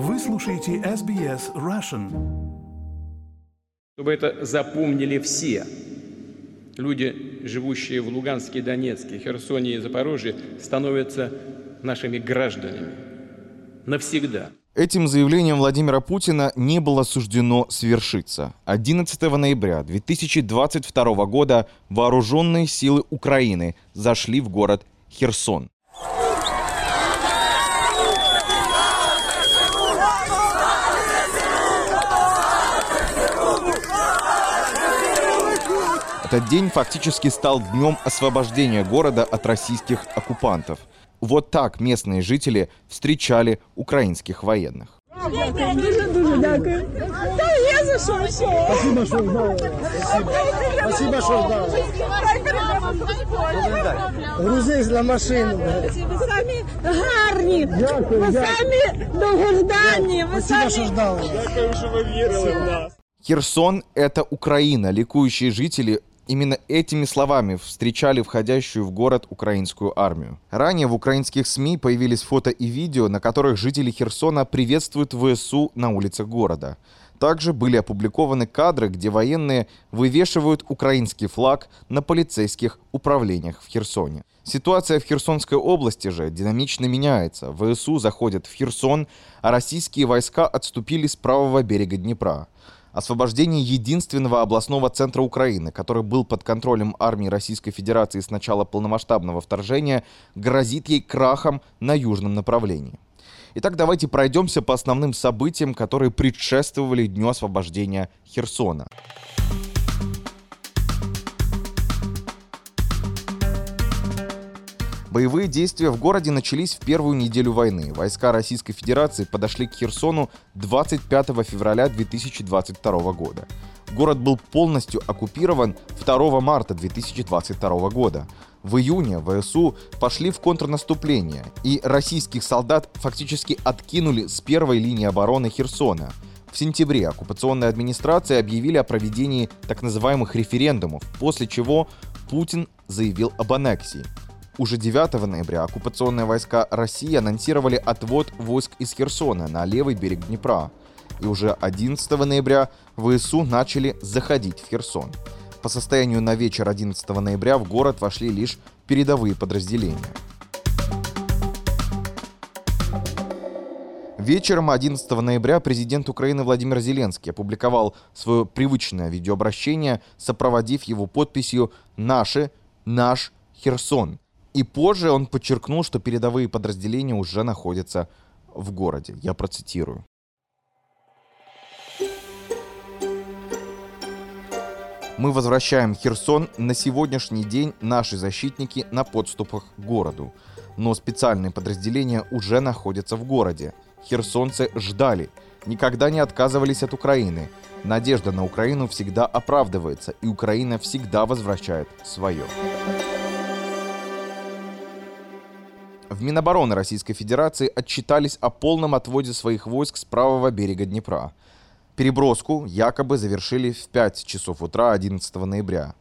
Вы слушаете SBS Russian. Чтобы это запомнили все. Люди, живущие в Луганске, Донецке, Херсоне и Запорожье, становятся нашими гражданами. Навсегда. Этим заявлением Владимира Путина не было суждено свершиться. 11 ноября 2022 года вооруженные силы Украины зашли в город Херсон. Этот день фактически стал днем освобождения города от российских оккупантов. Вот так местные жители встречали украинских военных. Дуже-дуже дякую. Та є за що все. Спасибо, що ждали. Спасибо, що ждали. Грузись на машину. Ви самі гарні. Дякую, Ви дякую. самі довгожданні. Ви Спасибо, що самі ждали. Херсон – это Украина. Ликующие жители именно этими словами встречали входящую в город украинскую армию. Ранее в украинских СМИ появились фото и видео, на которых жители Херсона приветствуют ВСУ на улицах города. Также были опубликованы кадры, где военные вывешивают украинский флаг на полицейских управлениях в Херсоне. Ситуация в Херсонской области же динамично меняется. ВСУ заходят в Херсон, а российские войска отступили с правого берега Днепра. Освобождение единственного областного центра Украины, который был под контролем армии Российской Федерации с начала полномасштабного вторжения, грозит ей крахом на южном направлении. Итак, давайте пройдемся по основным событиям, которые предшествовали Дню освобождения Херсона. Боевые действия в городе начались в первую неделю войны. Войска Российской Федерации подошли к Херсону 25 февраля 2022 года. Город был полностью оккупирован 2 марта 2022 года. В июне ВСУ пошли в контрнаступление, и российских солдат фактически откинули с первой линии обороны Херсона. В сентябре оккупационная администрация объявили о проведении так называемых референдумов, после чего Путин заявил об аннексии. Уже 9 ноября оккупационные войска России анонсировали отвод войск из Херсона на левый берег Днепра. И уже 11 ноября ВСУ начали заходить в Херсон. По состоянию на вечер 11 ноября в город вошли лишь передовые подразделения. Вечером 11 ноября президент Украины Владимир Зеленский опубликовал свое привычное видеообращение, сопроводив его подписью «Наши, наш Херсон». И позже он подчеркнул, что передовые подразделения уже находятся в городе. Я процитирую. Мы возвращаем Херсон. На сегодняшний день наши защитники на подступах к городу. Но специальные подразделения уже находятся в городе. Херсонцы ждали, никогда не отказывались от Украины. Надежда на Украину всегда оправдывается, и Украина всегда возвращает свое. В Минобороны Российской Федерации отчитались о полном отводе своих войск с правого берега Днепра. Переброску якобы завершили в 5 часов утра 11 ноября.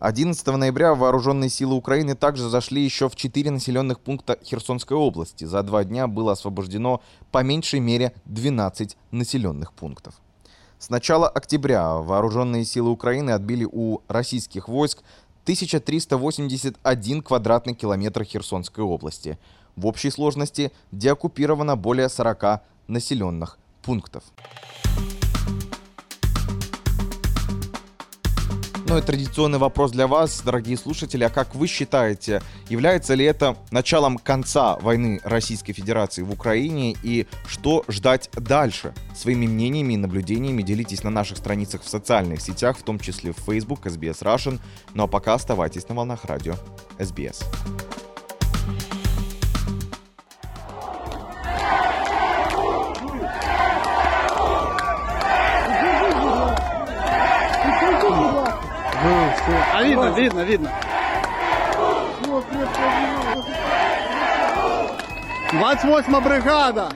11 ноября вооруженные силы Украины также зашли еще в 4 населенных пункта Херсонской области. За два дня было освобождено по меньшей мере 12 населенных пунктов. С начала октября вооруженные силы Украины отбили у российских войск 1381 квадратный километр Херсонской области. В общей сложности деоккупировано более 40 населенных пунктов. И традиционный вопрос для вас, дорогие слушатели. А как вы считаете, является ли это началом конца войны Российской Федерации в Украине и что ждать дальше? Своими мнениями и наблюдениями делитесь на наших страницах в социальных сетях, в том числе в Facebook, SBS Russian. Ну а пока оставайтесь на волнах радио SBS. Видно, видно, видно. 28 бригада.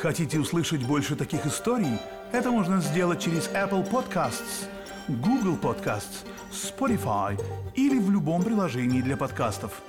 Хотите услышать больше таких историй? Это можно сделать через Apple Podcasts, Google Podcasts, Spotify или в любом приложении для подкастов.